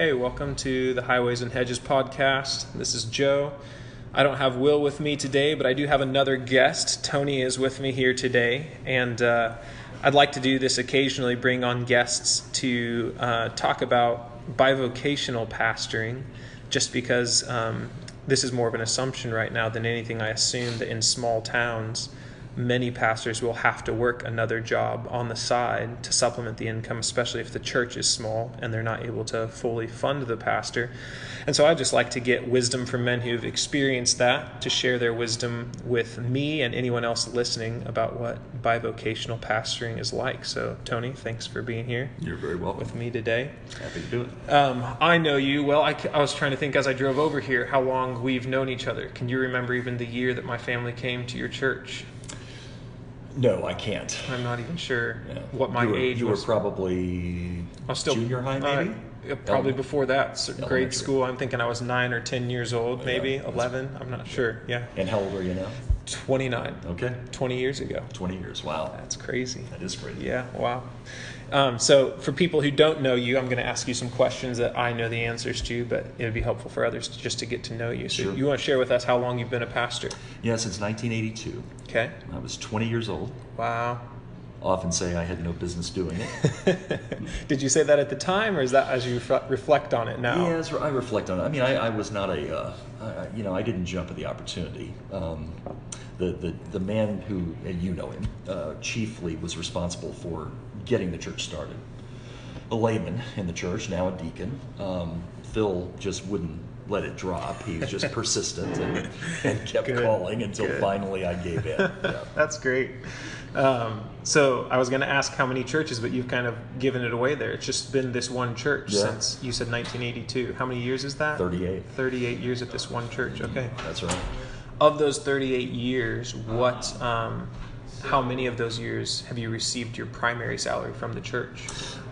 Hey, welcome to the Highways and Hedges podcast. This is Joe. I don't have Will with me today, but I do have another guest. Tony is with me here today, and uh, I'd like to do this occasionally bring on guests to uh, talk about bivocational pastoring, just because um, this is more of an assumption right now than anything. I assume that in small towns, many pastors will have to work another job on the side to supplement the income, especially if the church is small and they're not able to fully fund the pastor. And so I just like to get wisdom from men who've experienced that to share their wisdom with me and anyone else listening about what bivocational pastoring is like. So, Tony, thanks for being here. You're very welcome. With me today. Happy to do it. Um, I know you well. I, I was trying to think as I drove over here how long we've known each other. Can you remember even the year that my family came to your church? No, I can't. I'm not even sure Yeah. what my you were, age you was. were probably I was still junior high, maybe. Uh, probably Elementary. before that, so grade school. I'm thinking I was nine or ten years old, maybe Yeah. eleven. I'm not sure. Yeah, And how old are you now? 29, Okay, 20 years ago. twenty years. Wow, That's crazy. that is crazy. Yeah, wow. Um, so, for people who don't know you, I'm going to ask you some questions that I know the answers to, but it would be helpful for others to, just to get to know you. So, Sure. you want to share with us how long you've been a pastor? Yeah, since 1982. Okay. I was 20 years old. Wow. Often say I had no business doing it. Did you say that at the time, or is that as you refle- reflect on it now? Yeah, as I reflect on it. I mean, I, I was not a, uh, I, you know, I didn't jump at the opportunity. Um, the, the, the man who, and you know him, uh, chiefly was responsible for getting the church started. A layman in the church, now a deacon. Um, Phil just wouldn't let it drop. He was just persistent and, and kept Good, calling until good. finally I gave in. Yeah. That's great. Um, so I was going to ask how many churches, but you've kind of given it away there. It's just been this one church Yeah. since you said 1982. How many years is that? 38. 38 years at this one church. Okay. That's right. Of those 38 years, what, um, how many of those years have you received your primary salary from the church?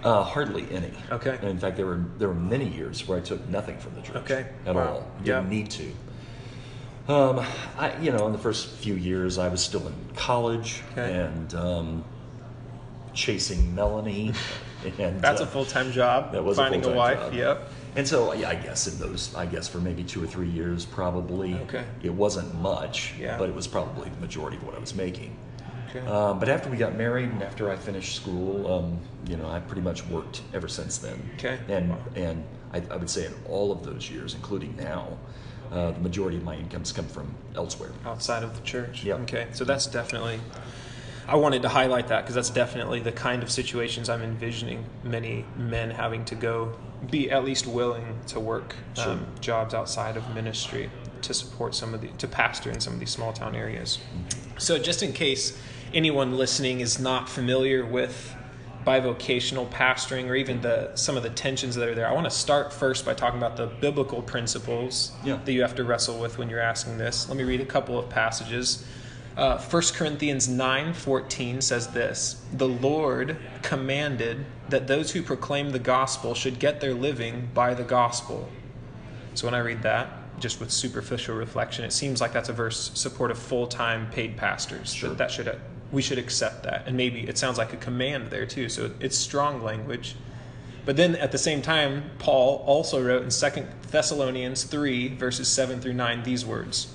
Uh, hardly any. Okay. And in fact, there were there were many years where I took nothing from the church. Okay. At Wow. all. Didn't Yeah. need to. Um, I you know in the first few years I was still in college Okay. and um, chasing Melanie. And That's uh, a full time job. that was a Finding a, full-time wife. job. Yep. And so yeah, I guess in those I guess for maybe two or three years probably. Okay. It wasn't much, Yeah. but it was probably the majority of what I was making. Okay. Um, but after we got married and after I finished school, um, you know, I pretty much worked ever since then. Okay. And and I, I would say in all of those years, including now, uh, the majority of my incomes come from elsewhere. outside of the church. Yep. Okay, so that's definitely. I wanted to highlight that because that's definitely the kind of situations I'm envisioning many men having to go be at least willing to work Sure. um, jobs outside of ministry to support some of the to pastor in some of these small town areas. So just in case anyone listening is not familiar with bivocational pastoring or even the some of the tensions that are there, I want to start first by talking about the biblical principles Yeah. that you have to wrestle with when you're asking this. Let me read a couple of passages. Uh, 1 Corinthians 9:14 says this: "The Lord commanded that those who proclaim the gospel should get their living by the gospel." So when I read that, just with superficial reflection, it seems like that's a verse support of full-time paid pastors. Sure. That, that should we should accept that, and maybe it sounds like a command there too. So it's strong language. But then at the same time, Paul also wrote in 2 Thessalonians 3, verses 7 through 9, these words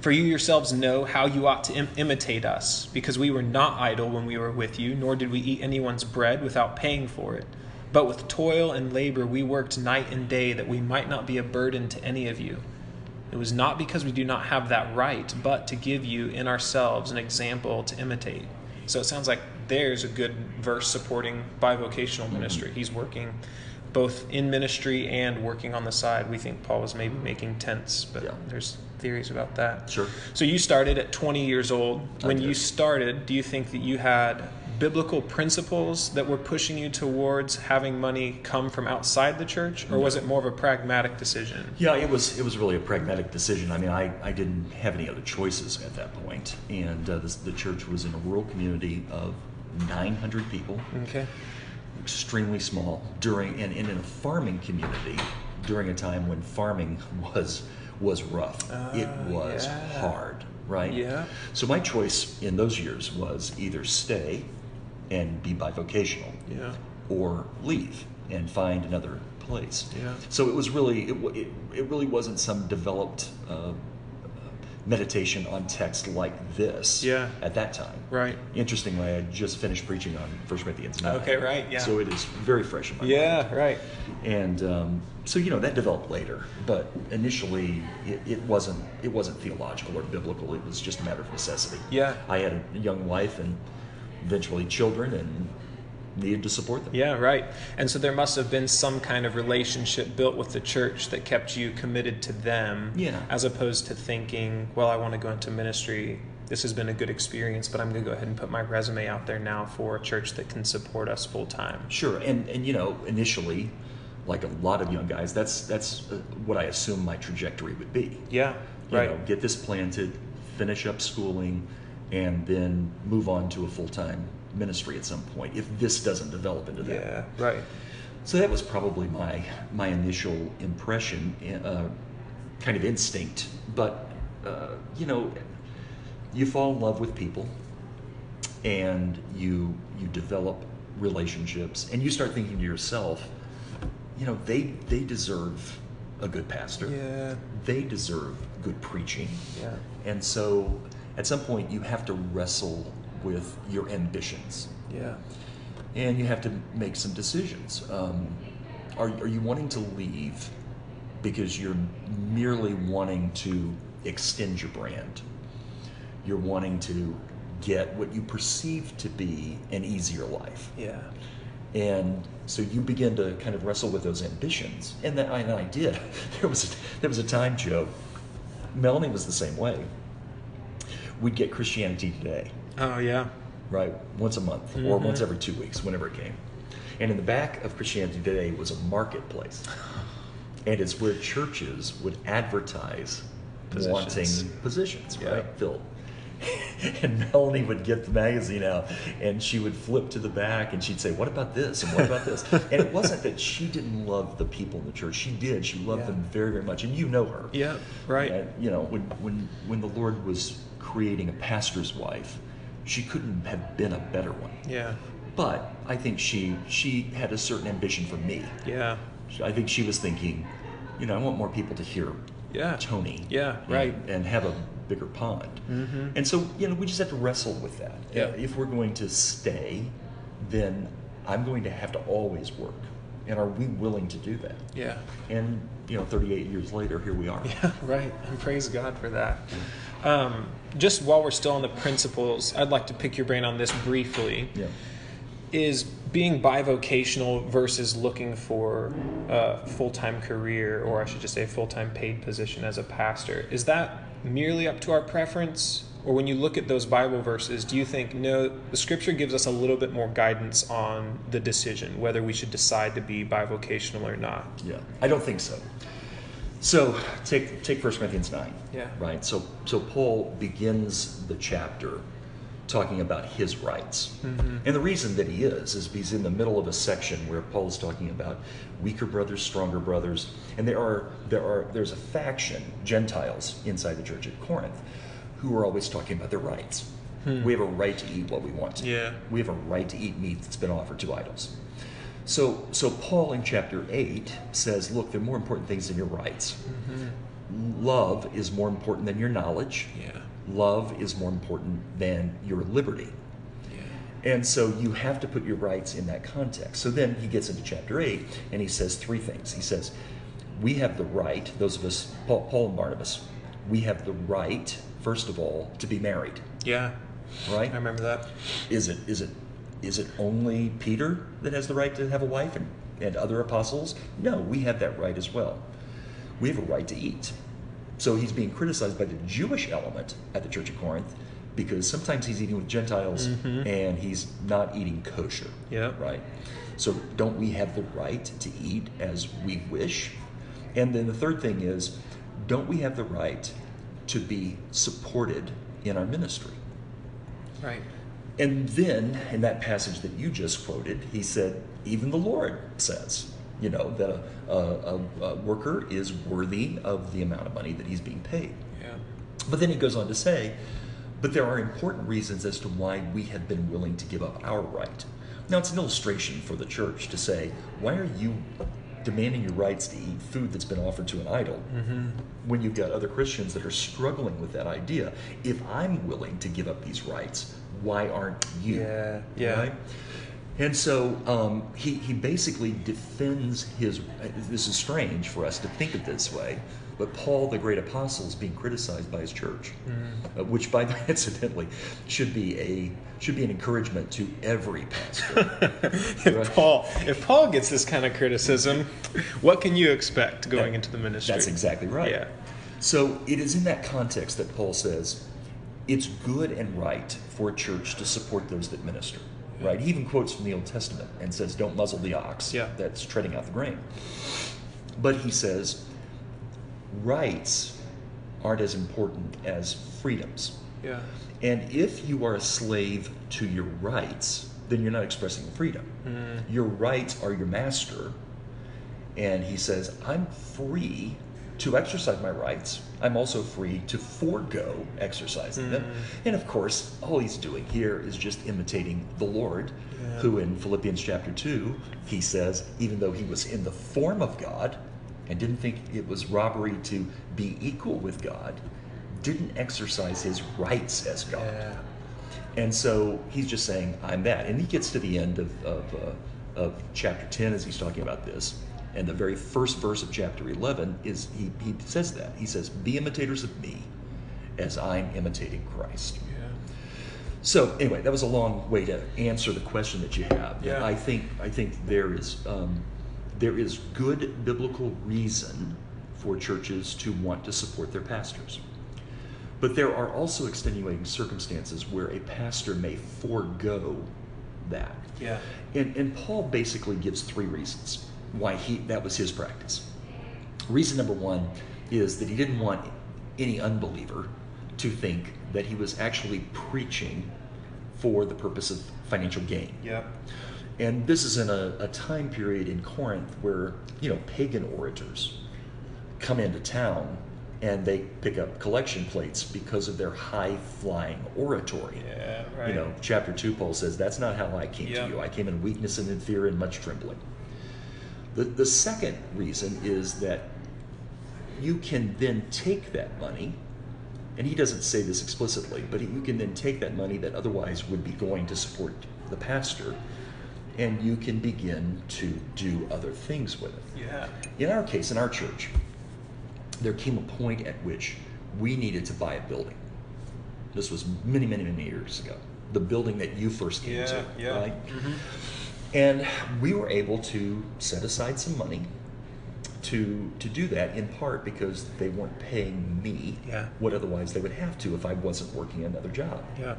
For you yourselves know how you ought to Im- imitate us, because we were not idle when we were with you, nor did we eat anyone's bread without paying for it. But with toil and labor we worked night and day that we might not be a burden to any of you. It was not because we do not have that right, but to give you in ourselves an example to imitate. So it sounds like there's a good verse supporting bivocational mm-hmm. ministry. He's working both in ministry and working on the side. We think Paul was maybe making tents, but Yeah. there's theories about that. Sure. So you started at 20 years old. I When did. you started, do you think that you had biblical principles that were pushing you towards having money come from outside the church, or was it more of a pragmatic decision? Yeah, it was it was really a pragmatic decision. I mean, I, I didn't have any other choices at that point, and uh, this, the church was in a rural community of 900 people, Okay. extremely small. During and, and in a farming community during a time when farming was was rough. it Ah, was yeah. hard, right? Yeah. So my choice in those years was either stay and be bivocational Yeah. or leave and find another place. Yeah. So it was really it, it, it really wasn't some developed uh, meditation on text like this Yeah. at that time. Right. Interestingly, I just finished preaching on 1 Corinthians 9. Okay, right, yeah. So it is very fresh in my mind. Yeah, right. And um, so you know that developed later, but initially it, it wasn't it wasn't theological or biblical. It was just a matter of necessity. Yeah. I had a young wife and eventually children, and needed to support them. Yeah, right. And so there must have been some kind of relationship built with the church that kept you committed to them, Yeah. as opposed to thinking, well, I want to go into ministry. This has been a good experience, but I'm going to go ahead and put my resume out there now for a church that can support us full time. Sure, and and you know initially, like a lot of young guys, that's that's uh, what I assume my trajectory would be. Yeah, You right. know, get this planted, finish up schooling, and then move on to a full time ministry at some point. If this doesn't develop into that. Yeah, right. So that was probably my my initial impression, uh, kind of instinct. But uh, you know, you fall in love with people, and you you develop relationships, and you start thinking to yourself, you know, they they deserve a good pastor. Yeah, They deserve good preaching. yeah, And so, at some point, you have to wrestle with your ambitions yeah, and you have to make some decisions. Um, are, are you wanting to leave because you're merely wanting to extend your brand? You're wanting to get what you perceive to be an easier life. yeah, And so you begin to kind of wrestle with those ambitions. And that I, and I did. There was, a, there was a time, Joe, Melanie was the same way. We'd get Christianity Today Oh, yeah. right? Once a month or mm-hmm. once every two weeks, whenever it came. And in the back of Christianity Today was a marketplace. And it's where churches would advertise Positions. wanting positions, Yeah. right? Filled. and Melanie would get the magazine out and she would flip to the back and she'd say, What about this? And what about this? and it wasn't that she didn't love the people in the church. She did. She loved Yeah. them very, very much. And you know her. Yeah, right. And, you know, when, when, when the Lord was creating a pastor's wife, she couldn't have been a better one. Yeah, But I think she she had a certain ambition for me. yeah, I think she was thinking, you know, I want more people to hear yeah. Tony. Yeah, and- right. And have a bigger pond. Mhm. And so, you know, we just have to wrestle with that. Yeah. If we're going to stay, then I'm going to have to always work. And are we willing to do that? Yeah. And, you know, 38 years later, here we are. Yeah, right. And praise God for that. Um, just while we're still on the principles, I'd like to pick your brain on this briefly. Yeah. Is being bivocational versus looking for a full time career, or I should just say a full time paid position as a pastor, is that merely up to our preference? Or when you look at those Bible verses, do you think, no, the scripture gives us a little bit more guidance on the decision, whether we should decide to be bivocational or not? Yeah, I don't think so. So take take First Corinthians nine. Yeah. Right. So so Paul begins the chapter talking about his rights, mm-hmm. and the reason that he is is he's in the middle of a section where Paul is talking about weaker brothers, stronger brothers, and there are there are there's a faction Gentiles inside the church at Corinth who are always talking about their rights. Hmm. We have a right to eat what we want to. Yeah. We have a right to eat meat that's been offered to idols. So, so Paul in chapter 8 says, look, there are more important things than your rights. Mm-hmm. Love is more important than your knowledge. Yeah. Love is more important than your liberty. And so you have to put your rights in that context. So then he gets into chapter 8 and he says three things. He says, we have the right, those of us, Paul, Paul and Barnabas, we have the right, first of all, to be married, Yeah. right? I remember that. is it is it is it only Peter that has the right to have a wife and, and other apostles? No, we have that right as well. We have a right to eat. So he's being criticized by the Jewish element at the church of Corinth because sometimes he's eating with Gentiles mm-hmm. and he's not eating kosher. Yep. Right. So don't we have the right to eat as we wish? And then the third thing is, don't we have the right to be supported in our ministry? Right. And then in that passage that you just quoted, he said, even the Lord says, you know, that a, a, a, a worker is worthy of the amount of money that he's being paid. Yeah. But then he goes on to say, but there are important reasons as to why we have been willing to give up our right. Now, it's an illustration for the church to say, why are you demanding your rights to eat food that's been offered to an idol mm-hmm. when you've got other Christians that are struggling with that idea? If I'm willing to give up these rights, why aren't you? Yeah, yeah. Right? And so um, he, he basically defends his. This is strange for us to think of this way, but Paul, the great apostle, is being criticized by his church, uh, which, by incidentally, should be a should be an encouragement to every pastor. if Paul if Paul gets this kind of criticism, what can you expect going into the ministry? That's exactly right. Yeah. So it is in that context that Paul says it's good and right for a church to support those that minister. Right? He even quotes from the Old Testament and says, "Don't muzzle the ox Yeah. that's treading out the grain." But he says, rights aren't as important as freedoms. Yeah. And if you are a slave to your rights, then you're not expressing freedom. Mm. Your rights are your master. And he says, I'm free to exercise my rights. I'm also free to forego exercising them. And of course, all he's doing here is just imitating the Lord, Yeah. who in Philippians chapter 2, he says, even though he was in the form of God and didn't think it was robbery to be equal with God, didn't exercise his rights as God. Yeah. And so he's just saying, I'm that. And he gets to the end of, of, uh, of chapter 10 as he's talking about this. And the very first verse of chapter 11 is he, he says that. He says, Be imitators of me as I'm imitating Christ. Yeah. So anyway, that was a long way to answer the question that you have. Yeah. I think I think there is um, there is good biblical reason for churches to want to support their pastors, but there are also extenuating circumstances where a pastor may forego that. Yeah. And, and Paul basically gives three reasons why he that was his practice. Reason number one is that he didn't want any unbeliever to think that he was actually preaching for the purpose of financial gain. Yep. And this is in a, a time period in Corinth where, you know, pagan orators come into town and they pick up collection plates because of their high flying oratory. Yeah. Right. You know, chapter 2, Paul says, That's not how I came Yeah. to you. I came in weakness and in fear and much trembling. The, the second reason is that you can then take that money, and he doesn't say this explicitly, but you can then take that money that otherwise would be going to support the pastor, and you can begin to do other things with it. Yeah. In our case, in our church, there came a point at which we needed to buy a building. This was many, many, many years ago. The building that you first came Yeah, to, yeah. right? Mm-hmm. And we were able to set aside some money to to do that in part because they weren't paying me Yeah. what otherwise they would have to if I wasn't working another job. Yeah.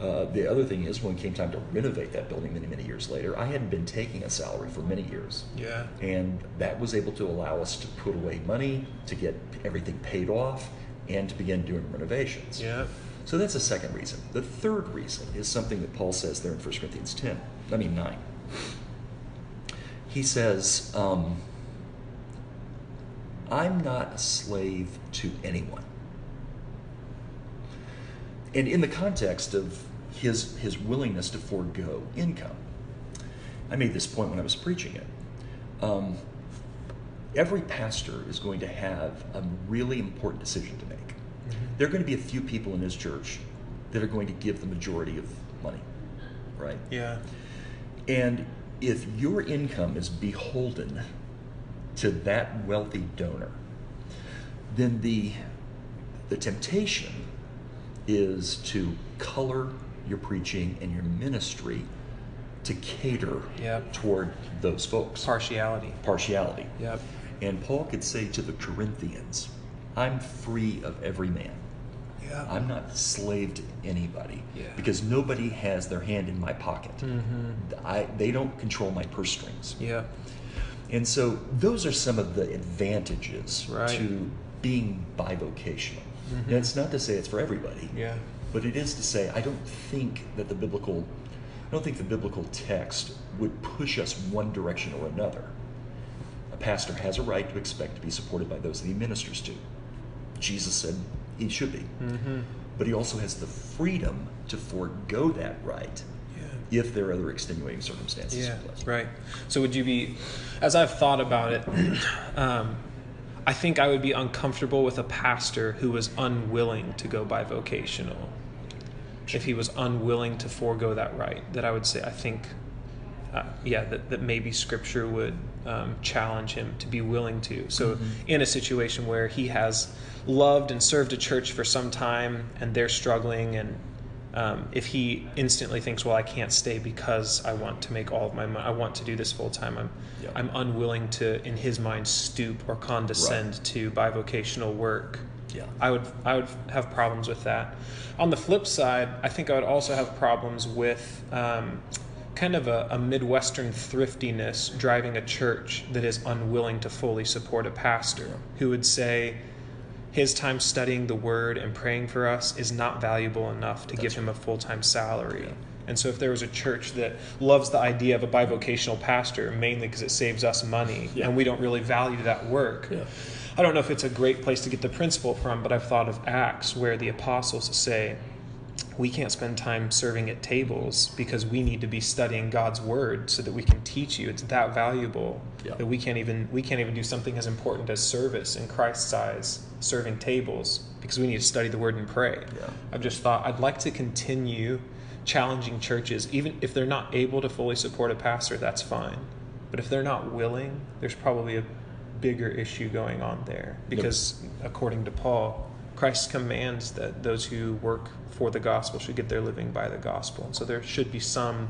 Uh, the other thing is, when it came time to renovate that building many, many years later, I hadn't been taking a salary for many years. Yeah. And that was able to allow us to put away money, to get everything paid off, and to begin doing renovations. Yeah. So that's the second reason. The third reason is something that Paul says there in 1 Corinthians 10, I mean 9. He says, um, I'm not a slave to anyone. And in the context of his, his willingness to forego income, I made this point when I was preaching it. Um, every pastor is going to have a really important decision to make. There are going to be a few people in his church that are going to give the majority of money, right? Yeah. And if your income is beholden to that wealthy donor, then the the temptation is to color your preaching and your ministry to cater Yep. toward those folks. Partiality. Partiality. Yep. And Paul could say to the Corinthians, I'm free of every man. Yeah. I'm not slave to anybody Yeah. because nobody has their hand in my pocket. Mm-hmm. I, they don't control my purse strings. Yeah. And so those are some of the advantages Right. to being bivocational. Mhm. Now, it's not to say it's for everybody, Yeah. but it is to say I don't think that the biblical I don't think the biblical text would push us one direction or another. A pastor has a right to expect to be supported by those that he ministers to. Jesus said he should be. Mm-hmm. But he also has the freedom to forego that right Yeah. if there are other extenuating circumstances Yeah, in place. right. So would you be, as I've thought about it, um, I think I would be uncomfortable with a pastor who was unwilling to go by bivocational. If he was unwilling to forego that right, that I would say, I think, uh, yeah, that, that maybe scripture would um, challenge him to be willing to. So, in a situation where he has loved and served a church for some time and they're struggling, and um, if he instantly thinks, well, I can't stay because I want to make all of my money, I want to do this full time, I'm, Yeah. I'm unwilling to, in his mind, stoop or condescend to bivocational work. Yeah. I would I would have problems with that. On the flip side, I think I would also have problems with um, kind of a, a Midwestern thriftiness driving a church that is unwilling to fully support a pastor who would say his time studying the Word and praying for us is not valuable enough to give him a full time salary. And so, if there was a church that loves the idea of a bivocational pastor, mainly because it saves us money, Yeah. and we don't really value that work, Yeah. I don't know if it's a great place to get the principle from, but I've thought of Acts where the apostles say, we can't spend time serving at tables because we need to be studying God's word so that we can teach you. It's that valuable Yeah. that we can't even we can't even do something as important as service in Christ's eyes, serving tables, because we need to study the word and pray. Yeah. I've just thought I'd like to continue challenging churches, even if they're not able to fully support a pastor, that's fine. But if they're not willing, there's probably a bigger issue going on there. Because according to Paul, Christ commands that those who work for the gospel should get their living by the gospel. And so there should be some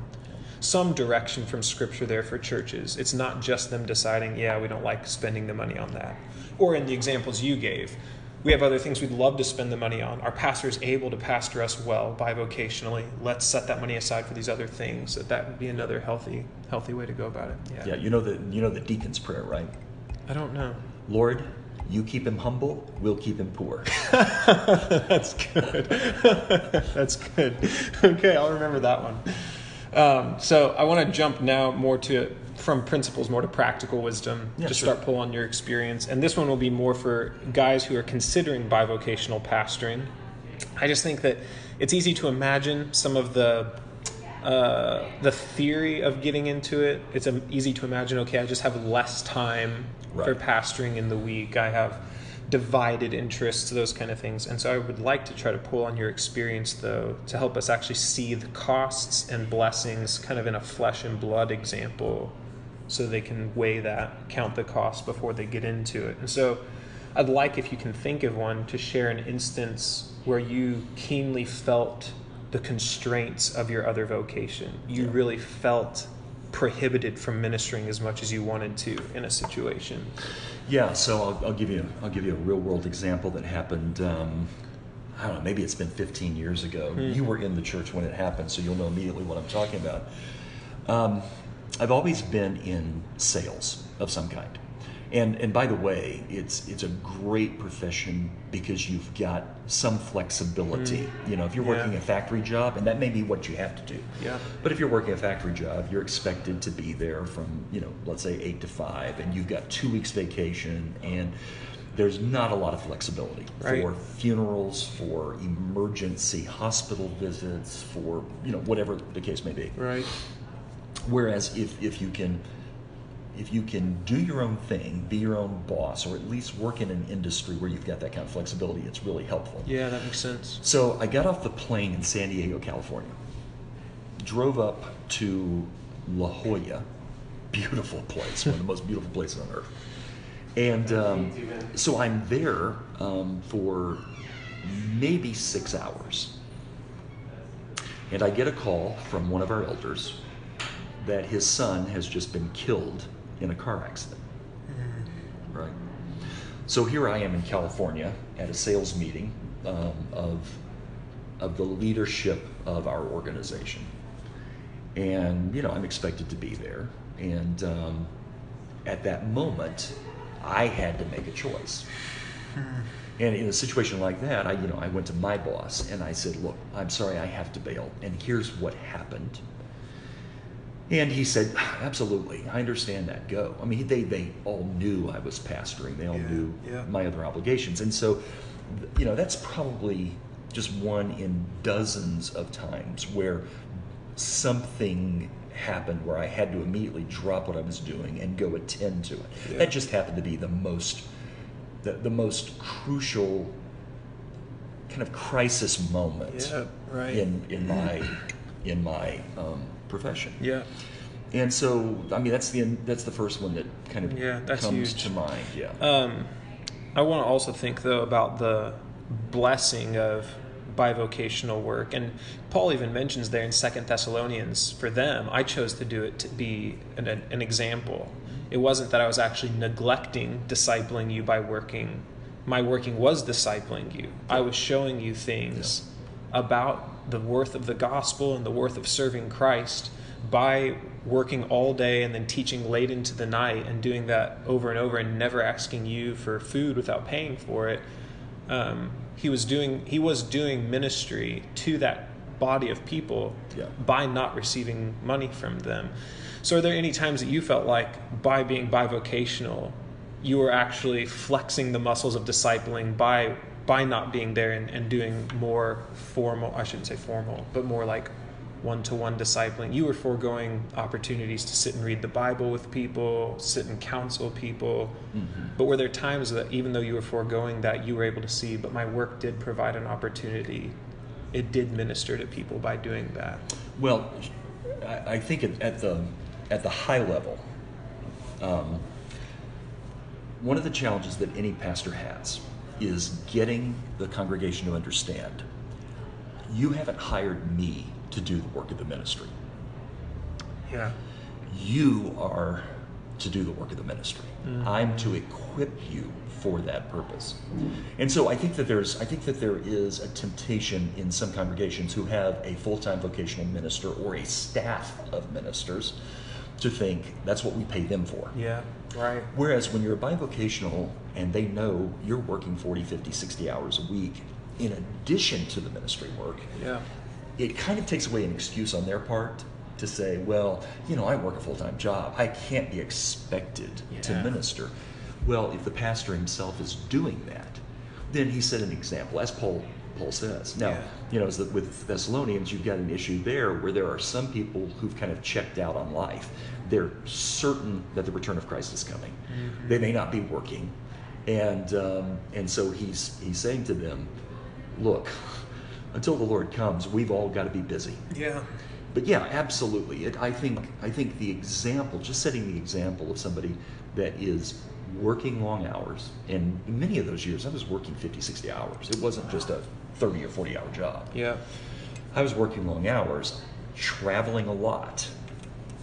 some direction from scripture there for churches. It's not just them deciding, yeah, we don't like spending the money on that. Or in the examples you gave, we have other things we'd love to spend the money on. Our pastor is able to pastor us well bivocationally. Let's set that money aside for these other things. That that would be another healthy healthy way to go about it. Yeah. Yeah, you know the you know the deacon's prayer, right? I don't know. Lord, you keep him humble, we'll keep him poor. That's good. That's good. Okay, I'll remember that one. Um, so I want to jump now more to from principles more to practical wisdom. Yeah, just sure. start pull on your experience, and this one will be more for guys who are considering bivocational pastoring. I just think that it's easy to imagine some of the uh, the theory of getting into it. It's easy to imagine. Okay, I just have less time for pastoring in the week. I have divided interests, those kind of things. And so I would like to try to pull on your experience, though, to help us actually see the costs and blessings kind of in a flesh and blood example so they can weigh that, count the costs before they get into it. And so I'd like, if you can think of one, to share an instance where you keenly felt the constraints of your other vocation. You Yeah. really felt prohibited from ministering as much as you wanted to in a situation. Yeah, so I'll, I'll give you I'll give you a real world example that happened. Um, I don't know, maybe it's been 15 years ago. You were in the church when it happened, so you'll know immediately what I'm talking about. Um, I've always been in sales of some kind, and and by the way, it's it's a great profession because you've got some flexibility. Mm. You know, if you're Yeah. working a factory job, and that may be what you have to do. Yeah. But if you're working a factory job, you're expected to be there from, you know, let's say eight to five, and you've got two weeks vacation, and there's not a lot of flexibility Right. for funerals, for emergency hospital visits, for, you know, whatever the case may be. Right. Whereas if, if you can if you can do your own thing, be your own boss, or at least work in an industry where you've got that kind of flexibility, it's really helpful. Yeah, that makes sense. So I got off the plane in San Diego, California, drove up to La Jolla, beautiful place, one of the most beautiful places on earth. And um, so I'm there um, for maybe six hours. And I get a call from one of our elders that his son has just been killed in a car accident. Right. So here I am in California at a sales meeting um, of of the leadership of our organization, and you know I'm expected to be there. And um, at that moment, I had to make a choice. And in a situation like that, I you know I went to my boss and I said, "Look, I'm sorry, I have to bail, and here's what happened." And he said, "Absolutely, I understand that. Go." I mean, they they all knew I was pastoring. They all Yeah, knew yeah. my other obligations, and so, you know, that's probably just one in dozens of times where something happened where I had to immediately drop what I was doing and go attend to it. Yeah. That just happened to be the most the, the most crucial kind of crisis moment right. in in my in my um, profession. Yeah. And so, I mean, that's the that's the first one that kind of Yeah, that's comes huge. to mind. Yeah. Um, I want to also think though about the blessing of bivocational work, and Paul even mentions there in Second Thessalonians. For them, I chose to do it to be an, an example. It wasn't that I was actually neglecting discipling you by working. My working was discipling you. I was showing you things about the worth of the gospel and the worth of serving Christ by working all day and then teaching late into the night and doing that over and over and never asking you for food without paying for it. Um, he was doing he was doing ministry to that body of people Yeah. by not receiving money from them. So, are there any times that you felt like by being bivocational, you were actually flexing the muscles of discipling by by not being there and, and doing more formal? I shouldn't say formal, but more like one to one discipling. You were foregoing opportunities to sit and read the Bible with people, sit and counsel people. But were there times that even though you were foregoing that, you were able to see, but my work did provide an opportunity? It did minister to people by doing that. Well, I, I think at, at the at the high level, um, one of the challenges that any pastor has is getting the congregation to understand. You haven't hired me to do the work of the ministry. Yeah. You are to do the work of the ministry. Mm-hmm. I'm to equip you for that purpose. And so I think that there's I think that there is a temptation in some congregations who have a full-time vocational minister or a staff of ministers to think that's what we pay them for. Yeah. Right. Whereas when you're a bivocational and they know you're working 40, 50, 60 hours a week in addition to the ministry work, Yeah. it kind of takes away an excuse on their part to say, well, you know, I work a full time job. I can't be expected to minister. Well, if the pastor himself is doing that, then he set an example, as Paul Paul says. Now, Yeah. you know, with Thessalonians, you've got an issue there where there are some people who've kind of checked out on life. They're certain that the return of Christ is coming. Mm-hmm. They may not be working, and um, and so he's he's saying to them, look, until the Lord comes, we've all got to be busy. Yeah. But yeah, absolutely. It, I think I think the example, just setting the example of somebody that is working long hours, and many of those years I was working 50, 60 hours. It wasn't just a 30 or 40 hour job. Yeah. I was working long hours, traveling a lot,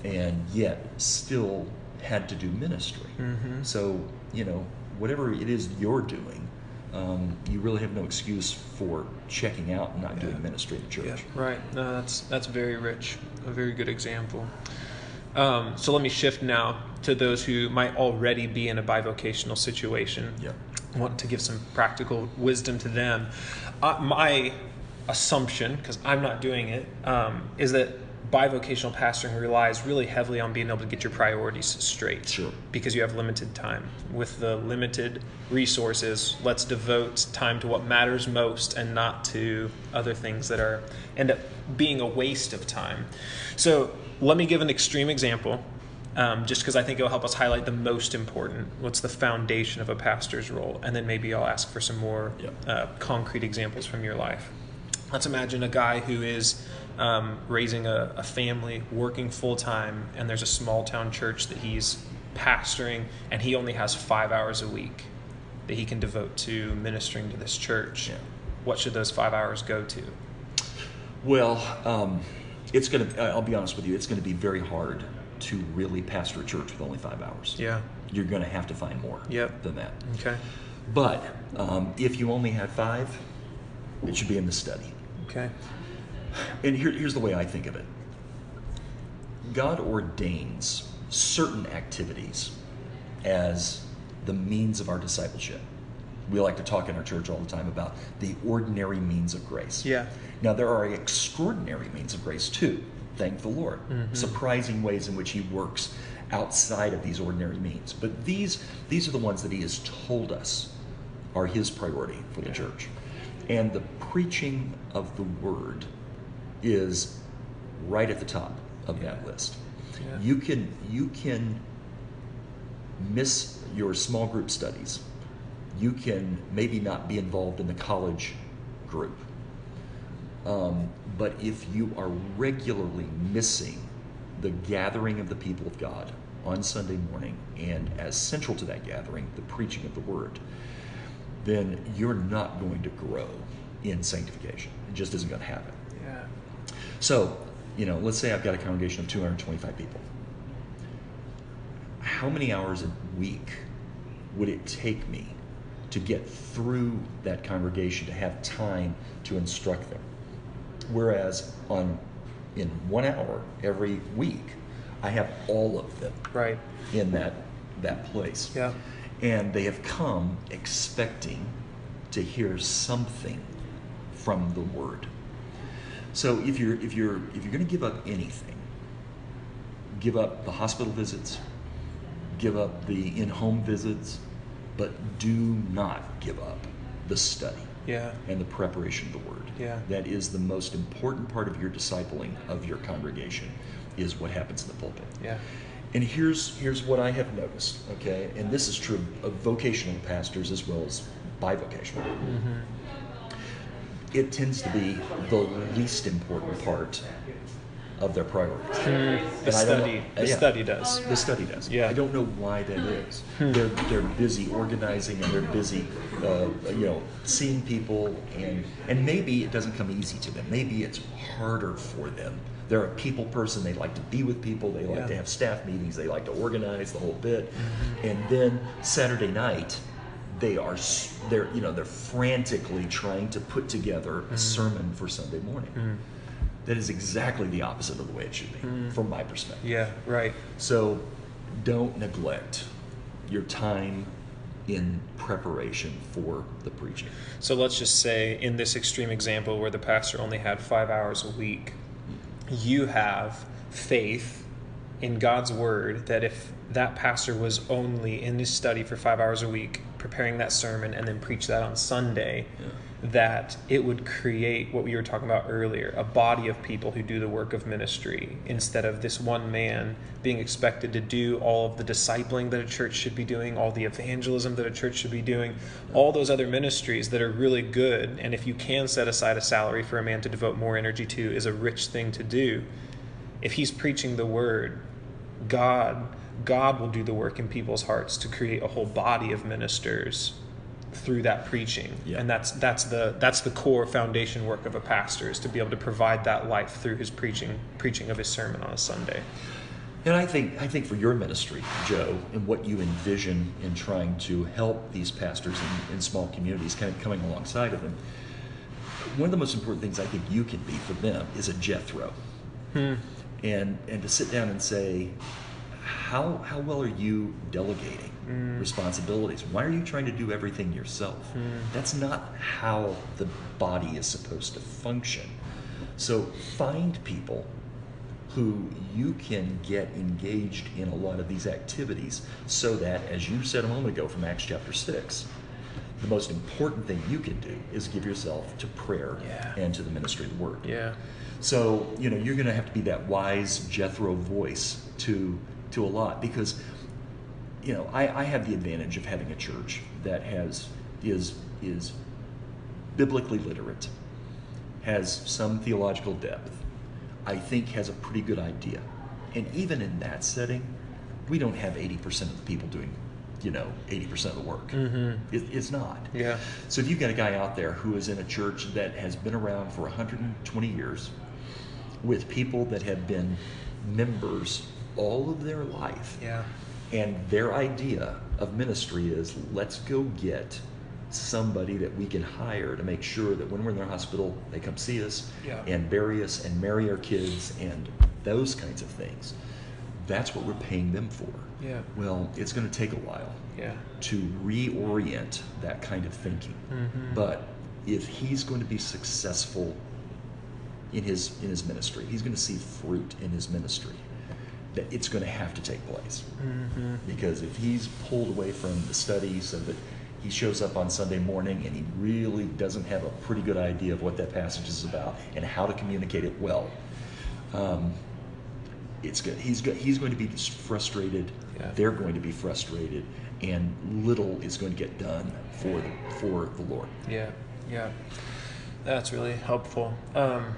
and yet still had to do ministry. Mhm. So, you know, whatever it is you're doing, um, you really have no excuse for checking out and not doing ministry in the church. Yeah. Right. No, that's that's very rich. A very good example. Um, so let me shift now to those who might already be in a bivocational situation. Yeah. Want to give some practical wisdom to them. Uh, my assumption, because I'm not doing it, um, is that bivocational pastoring relies really heavily on being able to get your priorities straight. Sure. Because you have limited time. With the limited resources, let's devote time to what matters most and not to other things that are end up being a waste of time. So let me give an extreme example um, just because I think it'll help us highlight the most important. What's the foundation of a pastor's role? And then maybe I'll ask for some more Yeah. uh, concrete examples from your life. Let's imagine a guy who is um, raising a, a family, working full time, and there's a small town church that he's pastoring, and he only has five hours a week that he can devote to ministering to this church. Yeah. What should those five hours go to? Well, um, it's going to, I'll be honest with you, it's going to be very hard to really pastor a church with only five hours. Yeah. You're going to have to find more Yep. than that. Okay. But um, if you only had five, it should be in the study. Okay. And here, here's the way I think of it God ordains certain activities as the means of our discipleship. We like to talk in our church all the time about the ordinary means of grace. Yeah. Now, there are extraordinary means of grace too, thank the Lord. Mm-hmm. Surprising ways in which He works outside of these ordinary means. But these, these are the ones that He has told us are His priority for the Yeah. church. And the preaching of the Word is right at the top of that list. Yeah. You can you can miss your small group studies. You can maybe not be involved in the college group. Um, but if you are regularly missing the gathering of the people of God on Sunday morning, and as central to that gathering, the preaching of the word, then you're not going to grow in sanctification. It just isn't going to happen. Yeah. So, you know, let's say I've got a congregation of 225 people. How many hours a week would it take me to get through that congregation to have time to instruct them? Whereas on in one hour every week, I have all of them Right. in that that place. Yeah. And they have come expecting to hear something from the word. So if you're if you're if you're going to give up anything, give up the hospital visits, give up the in-home visits, but do not give up the study Yeah. and the preparation of the word. Yeah. That is the most important part of your discipling of your congregation is what happens in the pulpit. Yeah. And here's here's what I have noticed, okay? And this is true of vocational pastors as well as bivocational. Mm-hmm. It tends to be the least important part of their priorities. Hmm. The And know- study. The yeah. study does. Oh, the study does. Yeah. I don't know why that hmm. is. They're they're busy organizing and they're busy, uh, you know, seeing people and and maybe it doesn't come easy to them. Maybe it's harder for them. They're a people person. They like to be with people. They like Yeah. to have staff meetings. They like to organize the whole bit. Mm-hmm. And then Saturday night, they are they're you know they're frantically trying to put together a mm. sermon for Sunday morning. Mm. That is exactly the opposite of the way it should be, mm. from my perspective. Yeah. Right. So don't neglect your time in preparation for the preaching. So let's just say, in this extreme example where the pastor only had five hours a week, you have faith in God's word that if that pastor was only in his study for five hours a week, preparing that sermon, and then preach that on Sunday, that it would create what we were talking about earlier a body of people who do the work of ministry instead of this one man being expected to do all of the discipling that a church should be doing, all the evangelism that a church should be doing, all those other ministries that are really good. And if you can set aside a salary for a man to devote more energy to, is a rich thing to do. If he's preaching the word, God God will do the work in people's hearts to create a whole body of ministers through that preaching. Yeah. And that's that's the that's the core foundation work of a pastor is to be able to provide that life through his preaching preaching of his sermon on a Sunday. And I think I think for your ministry, Joe, and what you envision in trying to help these pastors in, in small communities, kind of coming alongside of them, one of the most important things I think you can be for them is a Jethro, hmm. and and to sit down and say, how how well are you delegating mm. responsibilities? Why are you trying to do everything yourself? Mm. That's not how the body is supposed to function. So find people who you can get engaged in a lot of these activities so that, as you said a moment ago from Acts chapter 6, the most important thing you can do is give yourself to prayer Yeah. and to the ministry of the word. Yeah. So, you know, you're going to have to be that wise Jethro voice to to a lot because you know, I, I have the advantage of having a church that has is is biblically literate, has some theological depth, I think has a pretty good idea. And even in that setting, we don't have 80% of the people doing, you know, 80% of the work. Mhm. It, it's not. Yeah. So if you've got a guy out there who is in a church that has been around for 120 years, with people that have been members all of their life, Yeah. and their idea of ministry is let's go get somebody that we can hire to make sure that when we're in their hospital, they come see us Yeah. and bury us and marry our kids and those kinds of things. That's what we're paying them for. Yeah. Well, it's going to take a while Yeah. to reorient that kind of thinking. Mhm. But if he's going to be successful in his in his ministry, he's going to see fruit in his ministry. That it's going to have to take place Mhm. because if he's pulled away from the study so that he shows up on Sunday morning and he really doesn't have a pretty good idea of what that passage is about and how to communicate it well, um, it's good. He's go, he's going to be frustrated. Yeah. They're going to be frustrated, and little is going to get done for the for the Lord. Yeah, yeah, that's really helpful. Um,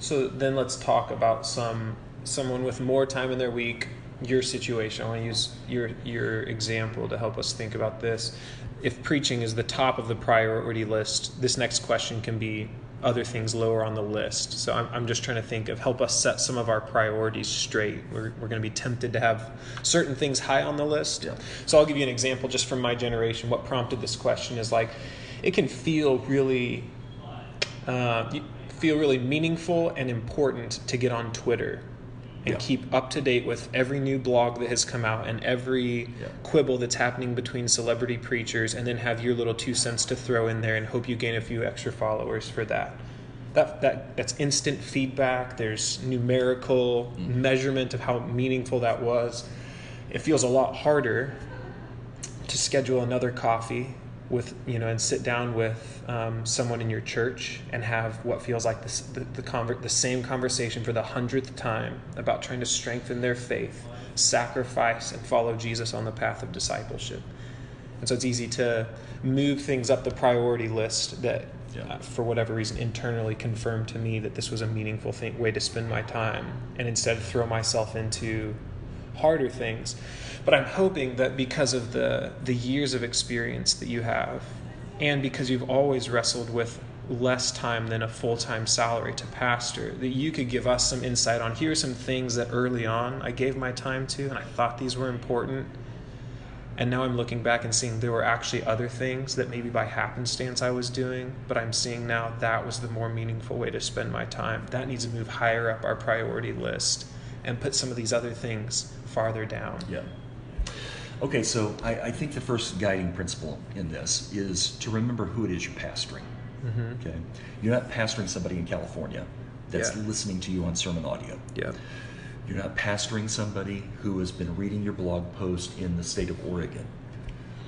so then let's talk about some someone with more time in their week. Your situation. I want to use your your example to help us think about this. If preaching is the top of the priority list, this next question can be other things lower on the list. So I'm, I'm just trying to think of help us set some of our priorities straight. We're, we're going to be tempted to have certain things high on the list. Yeah. So I'll give you an example just from my generation. What prompted this question is like, it can feel really, uh, feel really meaningful and important to get on Twitter and Yeah. keep up to date with every new blog that has come out and every Yeah. quibble that's happening between celebrity preachers, and then have your little two cents to throw in there and hope you gain a few extra followers for that. That, that that's instant feedback. There's numerical mm-hmm. measurement of how meaningful that was. It feels a lot harder to schedule another coffee with you know and sit down with um, someone in your church and have what feels like this, the the, conver- the same conversation for the hundredth time about trying to strengthen their faith, sacrifice, and follow Jesus on the path of discipleship. And so it's easy to move things up the priority list that, Yeah. uh, for whatever reason, internally confirmed to me that this was a meaningful thing, way to spend my time, and instead throw myself into harder things. But I'm hoping that because of the the years of experience that you have, and because you've always wrestled with less time than a full time salary to pastor, that you could give us some insight on here are some things that early on I gave my time to, and I thought these were important. And now I'm looking back and seeing there were actually other things that maybe by happenstance I was doing, but I'm seeing now that was the more meaningful way to spend my time. That needs to move higher up our priority list and put some of these other things farther down. Yeah. Okay, so I, I think the first guiding principle in this is to remember who it is you're pastoring. Mm-hmm. Okay, you're not pastoring somebody in California that's Yeah. listening to you on sermon audio. Yeah. You're not pastoring somebody who has been reading your blog post in the state of Oregon.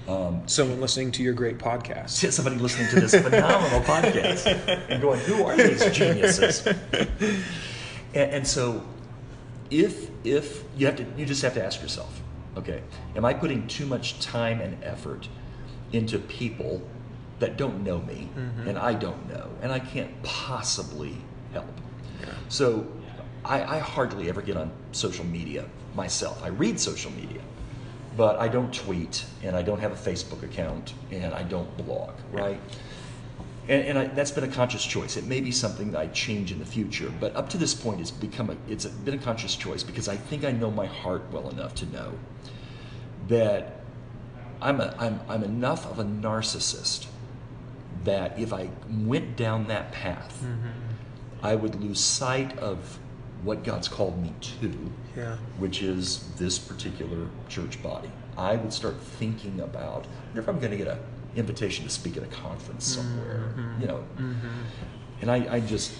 Um, Someone listening to your great podcast. Somebody listening to this phenomenal podcast and going, "Who are these geniuses?" And, and so, if if you have to, you just have to ask yourself, okay, am I putting too much time and effort into people that don't know me mm-hmm. and I don't know, and I can't possibly help? So, I, I hardly ever get on social media myself. I read social media, but I don't tweet, and I don't have a Facebook account, and I don't blog, right? And, and I, that's been a conscious choice. It may be something that I change in the future, but up to this point, it's become a, it's a, been a conscious choice because I think I know my heart well enough to know that I'm, a, I'm, I'm enough of a narcissist that if I went down that path, mm-hmm. I would lose sight of what God's called me to, Yeah. which is this particular church body. I would start thinking about I wonder if I'm going to get an invitation to speak at a conference somewhere, you know. And I, I just,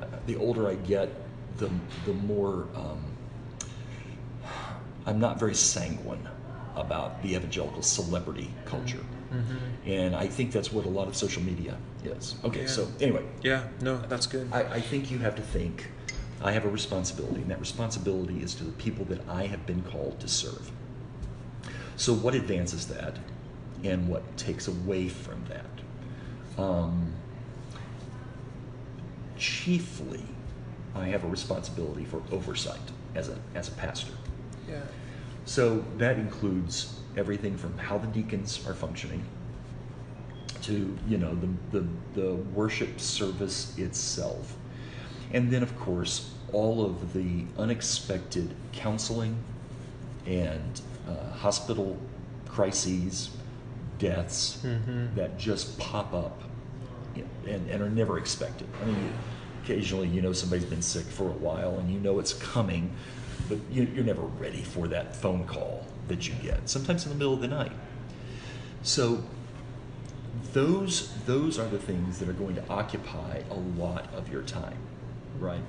uh, the older I get, the the more um, I'm not very sanguine about the evangelical celebrity culture, and I think that's what a lot of social media is. Okay, Yeah. so anyway, Yeah. No, that's good. I, I think you have to think I have a responsibility, and that responsibility is to the people that I have been called to serve. So, what advances that, and what takes away from that? Um, chiefly, I have a responsibility for oversight as a, as a pastor. yeah. So that includes everything from how the deacons are functioning to you know the, the, the worship service itself. And then of course all of the unexpected counseling and uh, hospital crises, deaths mm-hmm. that just pop up and, and are never expected. I mean, occasionally you know somebody's been sick for a while and you know it's coming, but you, you're never ready for that phone call that you get, sometimes in the middle of the night. So those those are the things that are going to occupy a lot of your time, right?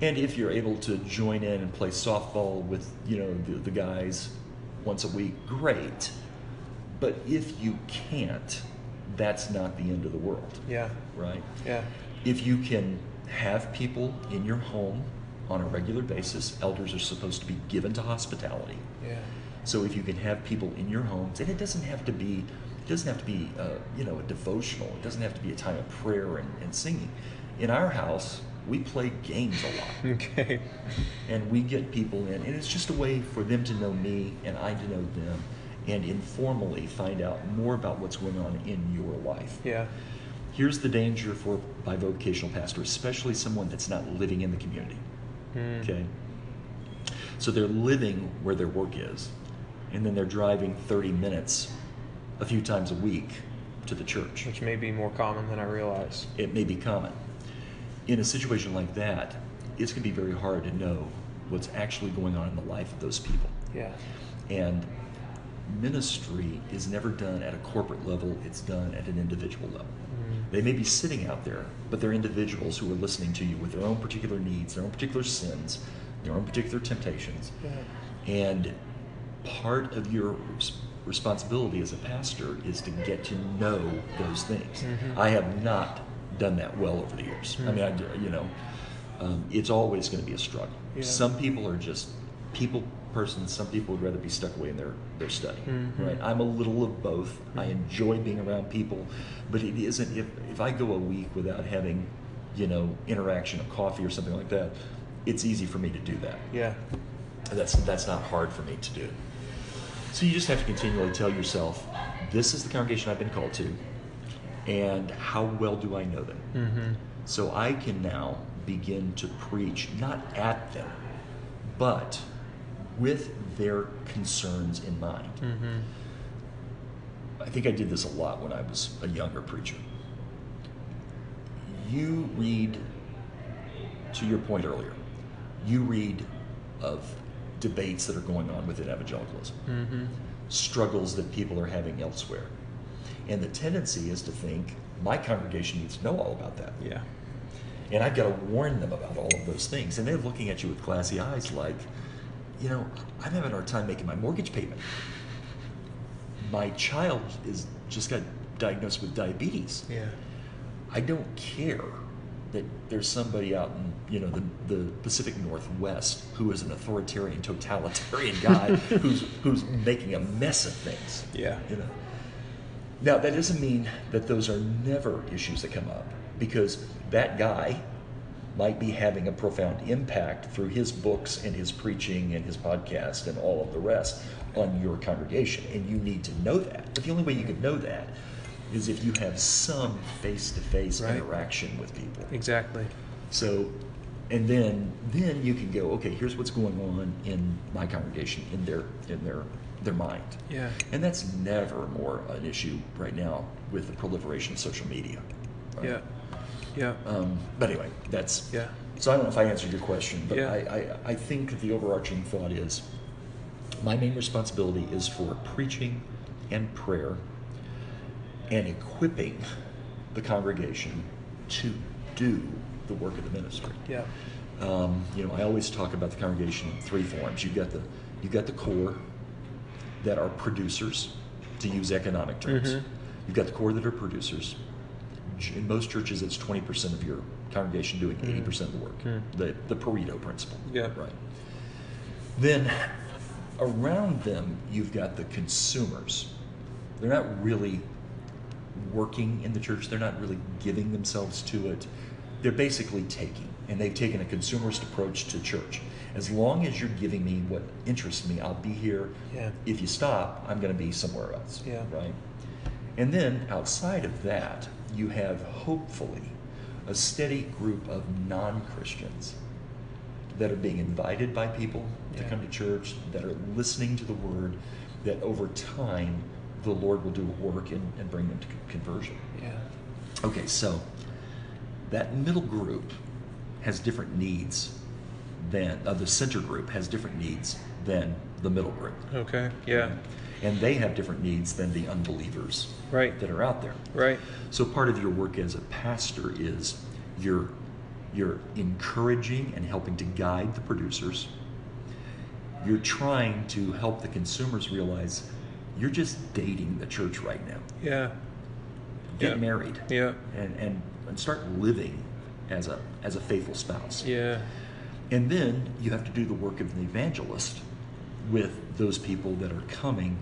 And if you're able to join in and play softball with you know the, the guys once a week, great. But if you can't, that's not the end of the world, Yeah. right? Yeah. If you can have people in your home on a regular basis. Elders are supposed to be given to hospitality. Yeah. So if you can have people in your homes, and it doesn't have to be, it doesn't have to be, uh, you know, a devotional. It doesn't have to be a time of prayer and, and singing. In our house, we play games a lot, Okay. and we get people in, and it's just a way for them to know me and I to know them, and informally find out more about what's going on in your life. Yeah. Here's the danger for a bivocational pastor, especially someone that's not living in the community. Mm. Okay. So they're living where their work is, and then they're driving 30 minutes a few times a week to the church. Which may be more common than I realize. It may be common. In a situation like that, it's going to be very hard to know what's actually going on in the life of those people. Yeah. And ministry is never done at a corporate level, it's done at an individual level. Mm. They may be sitting out there, but they're individuals who are listening to you with their own particular needs, their own particular sins, their own particular temptations. Yeah. And part of your responsibility as a pastor is to get to know those things. Mhm. I have not done that well over the years. I mean, I, you know, um, it's always going to be a struggle. Yeah. Some people are just people persons. Some people would rather be stuck away in their, their study, Mhm. right? I'm a little of both. I Mhm. enjoy being around people, but it isn't, if, if I go a week without having, you know, interaction, a coffee or something like that, it's easy for me to do that. Yeah. That's that's not hard for me to do. So you just have to continually tell yourself, this is the congregation I've been called to, and how well do I know them? Mm-hmm. So I can now begin to preach not at them, but with their concerns in mind. Mm-hmm. I think I did this a lot when I was a younger preacher. You read, to your point earlier, you read of debates that are going on within evangelicalism, Mm-hmm. struggles that people are having elsewhere. And the tendency is to think, my congregation needs to know all about that. Yeah. And I've got to warn them about all of those things. And they're looking at you with glassy eyes like, you know, I'm having a hard time making my mortgage payment. My child is just got diagnosed with diabetes. Yeah. I don't care that there's somebody out in, you know, the, the Pacific Northwest who is an authoritarian, totalitarian guy who's who's making a mess of things. Yeah. You know. Now that doesn't mean that those are never issues that come up because that guy might be having a profound impact through his books and his preaching and his podcast and all of the rest on your congregation and you need to know that. But the only way you can know that is if you have some face-to-face interaction with people. Exactly. So, and then then you can go, okay, here's what's going on in my congregation, in their in their their mind. Yeah. And that's never more an issue right now with the proliferation of social media. right? Yeah. Yeah. Um, but anyway, that's Yeah. So I don't know if I answered your question, but Yeah. I, I, I think the overarching thought is my main responsibility is for preaching and prayer and equipping the congregation to do the work of the ministry. Yeah. Um, you know, I always talk about the congregation in three forms. You've got the you've got the core that are producers, to use economic terms. Mhm. You've got the core that are producers. In most churches, it's twenty percent of your congregation doing eighty percent of the work. Mhm. The the Pareto principle. Yeah. Right. Then around them, you've got the consumers. They're not really working in the church. They're not really giving themselves to it. They're basically taking, and they've taken a consumerist approach to church. As long as you're giving me what interests me, I'll be here. Yeah. If you stop, I'm going to be somewhere else. Yeah. Right. And then outside of that, you have hopefully a steady group of non-Christians that are being invited by people to come to church, that are listening to the word, that over time the Lord will do a work and, and bring them to conversion. Yeah. Okay, so that middle group has different needs than, uh, the center group has different needs than the middle group. Okay. Yeah. And they have different needs than the unbelievers Right. that are out there. Right. So part of your work as a pastor is you're you're encouraging and helping to guide the producers. You're trying to help the consumers realize you're just dating the church right now. Yeah. Get Yeah. married Yeah. and, and and start living as a as a faithful spouse. Yeah. And then you have to do the work of an evangelist with those people that are coming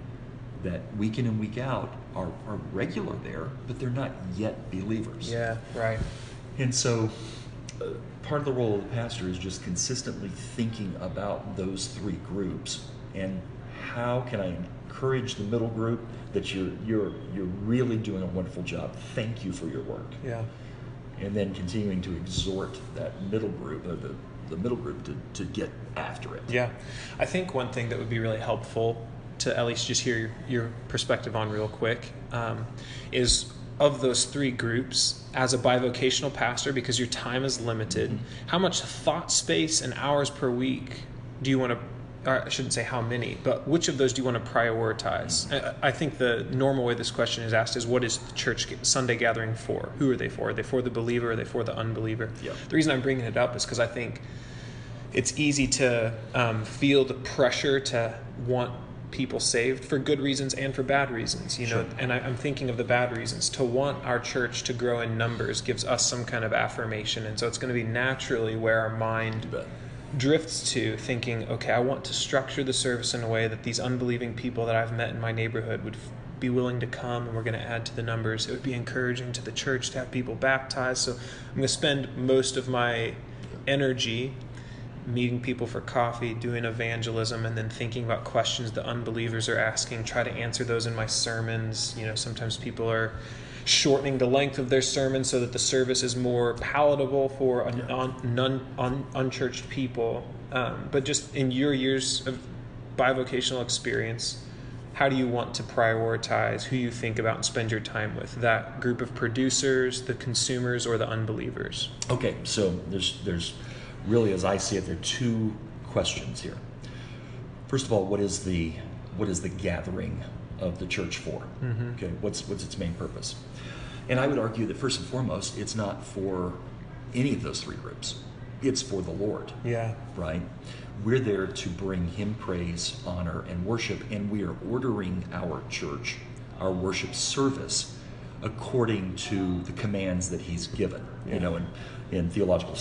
that week in and week out are, are regular there, but they're not yet believers. Yeah, right. And so uh, part of the role of the pastor is just consistently thinking about those three groups and how can I encourage the middle group that you're you're you're really doing a wonderful job. Thank you for your work. Yeah. And then continuing to exhort that middle group, the, the middle group, to, to get after it. Yeah. I think one thing that would be really helpful to at least just hear your, your perspective on real quick um, is of those three groups as a bivocational pastor because your time is limited Mm-hmm. how much thought space and hours per week do you want to I shouldn't say how many, but which of those do you want to prioritize? I I think the normal way this question is asked is what is the church Sunday gathering for? Who are they for? Are they for the believer? Are they for the unbeliever? Yeah. The reason I'm bringing it up is because I think it's easy to um, feel the pressure to want people saved for good reasons and for bad reasons you know Sure. and I, i'm thinking of the bad reasons. To want our church to grow in numbers gives us some kind of affirmation and so it's going to be naturally where our mind drifts to thinking okay i want to structure the service in a way that these unbelieving people that i've met in my neighborhood would f- be willing to come and we're going to add to the numbers. It would be encouraging to the church to have people baptized so i'm going to spend most of my energy meeting people for coffee, doing evangelism, and then thinking about questions the unbelievers are asking, try to answer those in my sermons. You know, sometimes people are shortening the length of their sermon so that the service is more palatable for un, un, non, un, unchurched people. Um, but just in your years of bivocational experience, how do you want to prioritize who you think about and spend your time with? That group of producers, the consumers, or the unbelievers? Okay, so there's there's really, as I see it, there are two questions here. First of all, what is the what is the gathering of the church for? Mm-hmm. Okay, what's what's its main purpose? And I would argue that first and foremost, it's not for any of those three groups. It's for the Lord, Yeah. right? We're there to bring Him praise, honor, and worship, and we are ordering our church, our worship service, according to the commands that He's given. Yeah. You know, in, in theological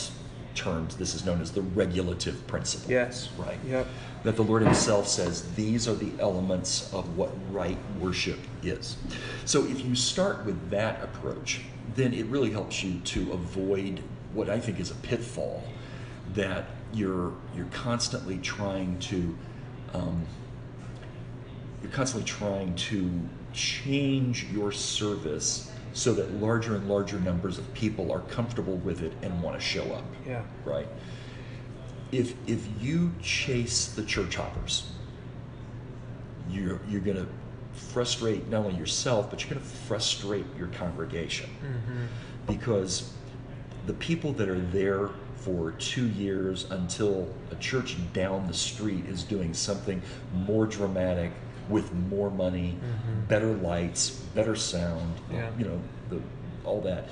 terms, this is known as the regulative principle. Yes. Right? Yep. That the Lord Himself says these are the elements of what right worship is. So if you start with that approach, then it really helps you to avoid what I think is a pitfall that you're you're constantly trying to um, you're constantly trying to change your service so that larger and larger numbers of people are comfortable with it and want to show up Yeah. right? If if you chase the church hoppers, you're you're going to frustrate not only yourself, but you're going to frustrate your congregation mm-hmm. because the people that are there for two years until a church down the street is doing something more dramatic with more money, mm-hmm. better lights, better sound, Yeah. you know, the, all that.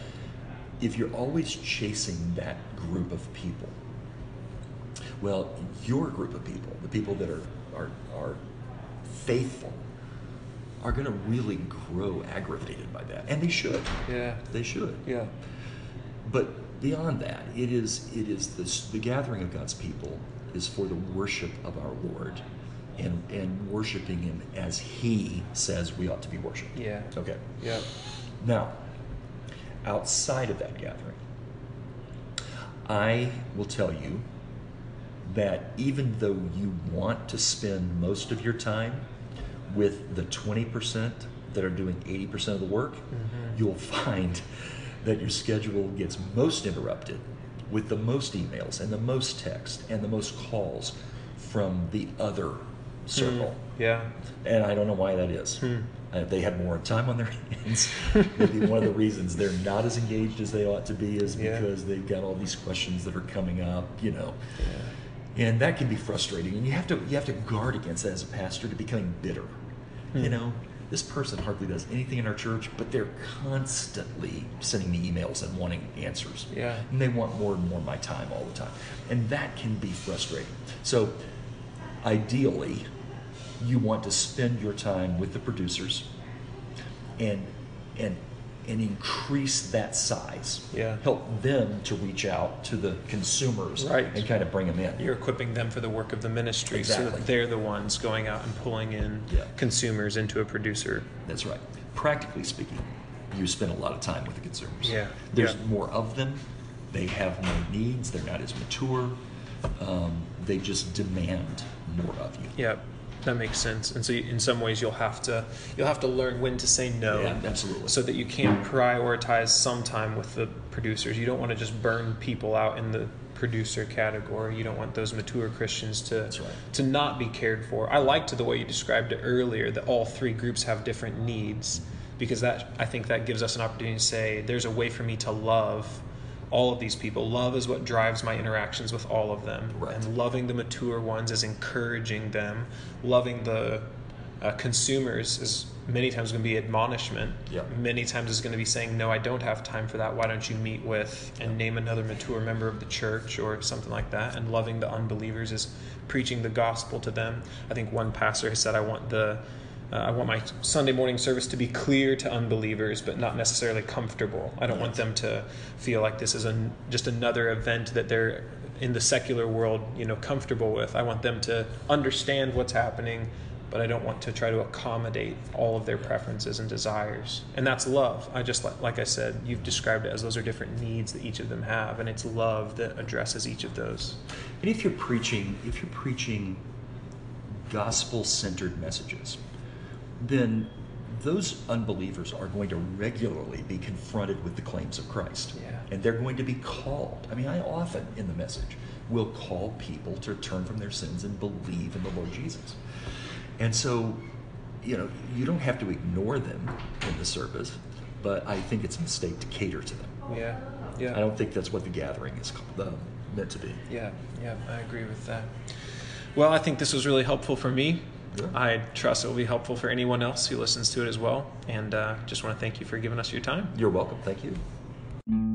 If you're always chasing that group of people, well, your group of people, the people that are are, are faithful, are going to really grow aggravated by that, and they should. Yeah. They should. Yeah. But beyond that, it is it is this the gathering of God's people is for the worship of our Lord, and and worshiping Him as He says we ought to be worshipped. Yeah. Okay. Yeah. Now, outside of that gathering, I will tell you that even though you want to spend most of your time with the 20% that are doing 80% of the work, mm-hmm. you'll find that your schedule gets most interrupted with the most emails and the most text and the most calls from the other circle. Hmm. Yeah. And I don't know why that is. Hmm. Uh, they have more time on their hands. Maybe one of the reasons they're not as engaged as they ought to be is Yeah. because they've got all these questions that are coming up, you know. And that can be frustrating. And you have to you have to guard against that as a pastor to becoming bitter. You hmm. know, this person hardly does anything in our church, but they're constantly sending me emails and wanting answers. Yeah. And they want more and more of my time all the time. And that can be frustrating. So ideally, you want to spend your time with the producers and and and increase that size. Yeah. Help them to reach out to the consumers Right. and kind of bring them in. You're equipping them for the work of the ministry so that they're the ones going out and pulling in Yeah. consumers into a producer. That's right. Practically speaking, you spend a lot of time with the consumers. Yeah, There's yeah. more of them. They have more needs. They're not as mature. Um, they just demand more of you. Yeah, that makes sense. And so, you- in some ways, you'll have to you'll have to learn when to say no. Yeah, absolutely. So that you can prioritize some time with the producers. You don't want to just burn people out in the producer category. You don't want those mature Christians to right. to not be cared for. I liked the way you described it earlier that all three groups have different needs because that I think that gives us an opportunity to say there's a way for me to love all of these people. Love is what drives my interactions with all of them. Right. And loving the mature ones is encouraging them. Loving the uh, consumers is many times going to be admonishment. Yep. Many times is going to be saying, "No, I don't have time for that. Why don't you meet with and name another mature member of the church or something like that?" And loving the unbelievers is preaching the gospel to them. I think one pastor has said, "I want the uh, I want my Sunday morning service to be clear to unbelievers, but not necessarily comfortable. I don't want them to feel like this is an, just another event that they're in the secular world, you know, comfortable with. I want them to understand what's happening, but I don't want to try to accommodate all of their preferences and desires. And that's love. I just like, like I said, you've described it as those are different needs that each of them have, and it's love that addresses each of those. And if you're preaching, if you're preaching gospel-centered messages, then those unbelievers are going to regularly be confronted with the claims of Christ. Yeah. And they're going to be called. I mean, I often in the message will call people to turn from their sins and believe in the Lord Jesus. And so, you know, you don't have to ignore them in the service, but I think it's a mistake to cater to them. Yeah, yeah. I don't think that's what the gathering is uh, meant to be. Yeah, yeah, I agree with that. Well, I think this was really helpful for me. Yeah. I trust it will be helpful for anyone else who listens to it as well. And uh, just want to thank you for giving us your time. You're welcome. Thank you.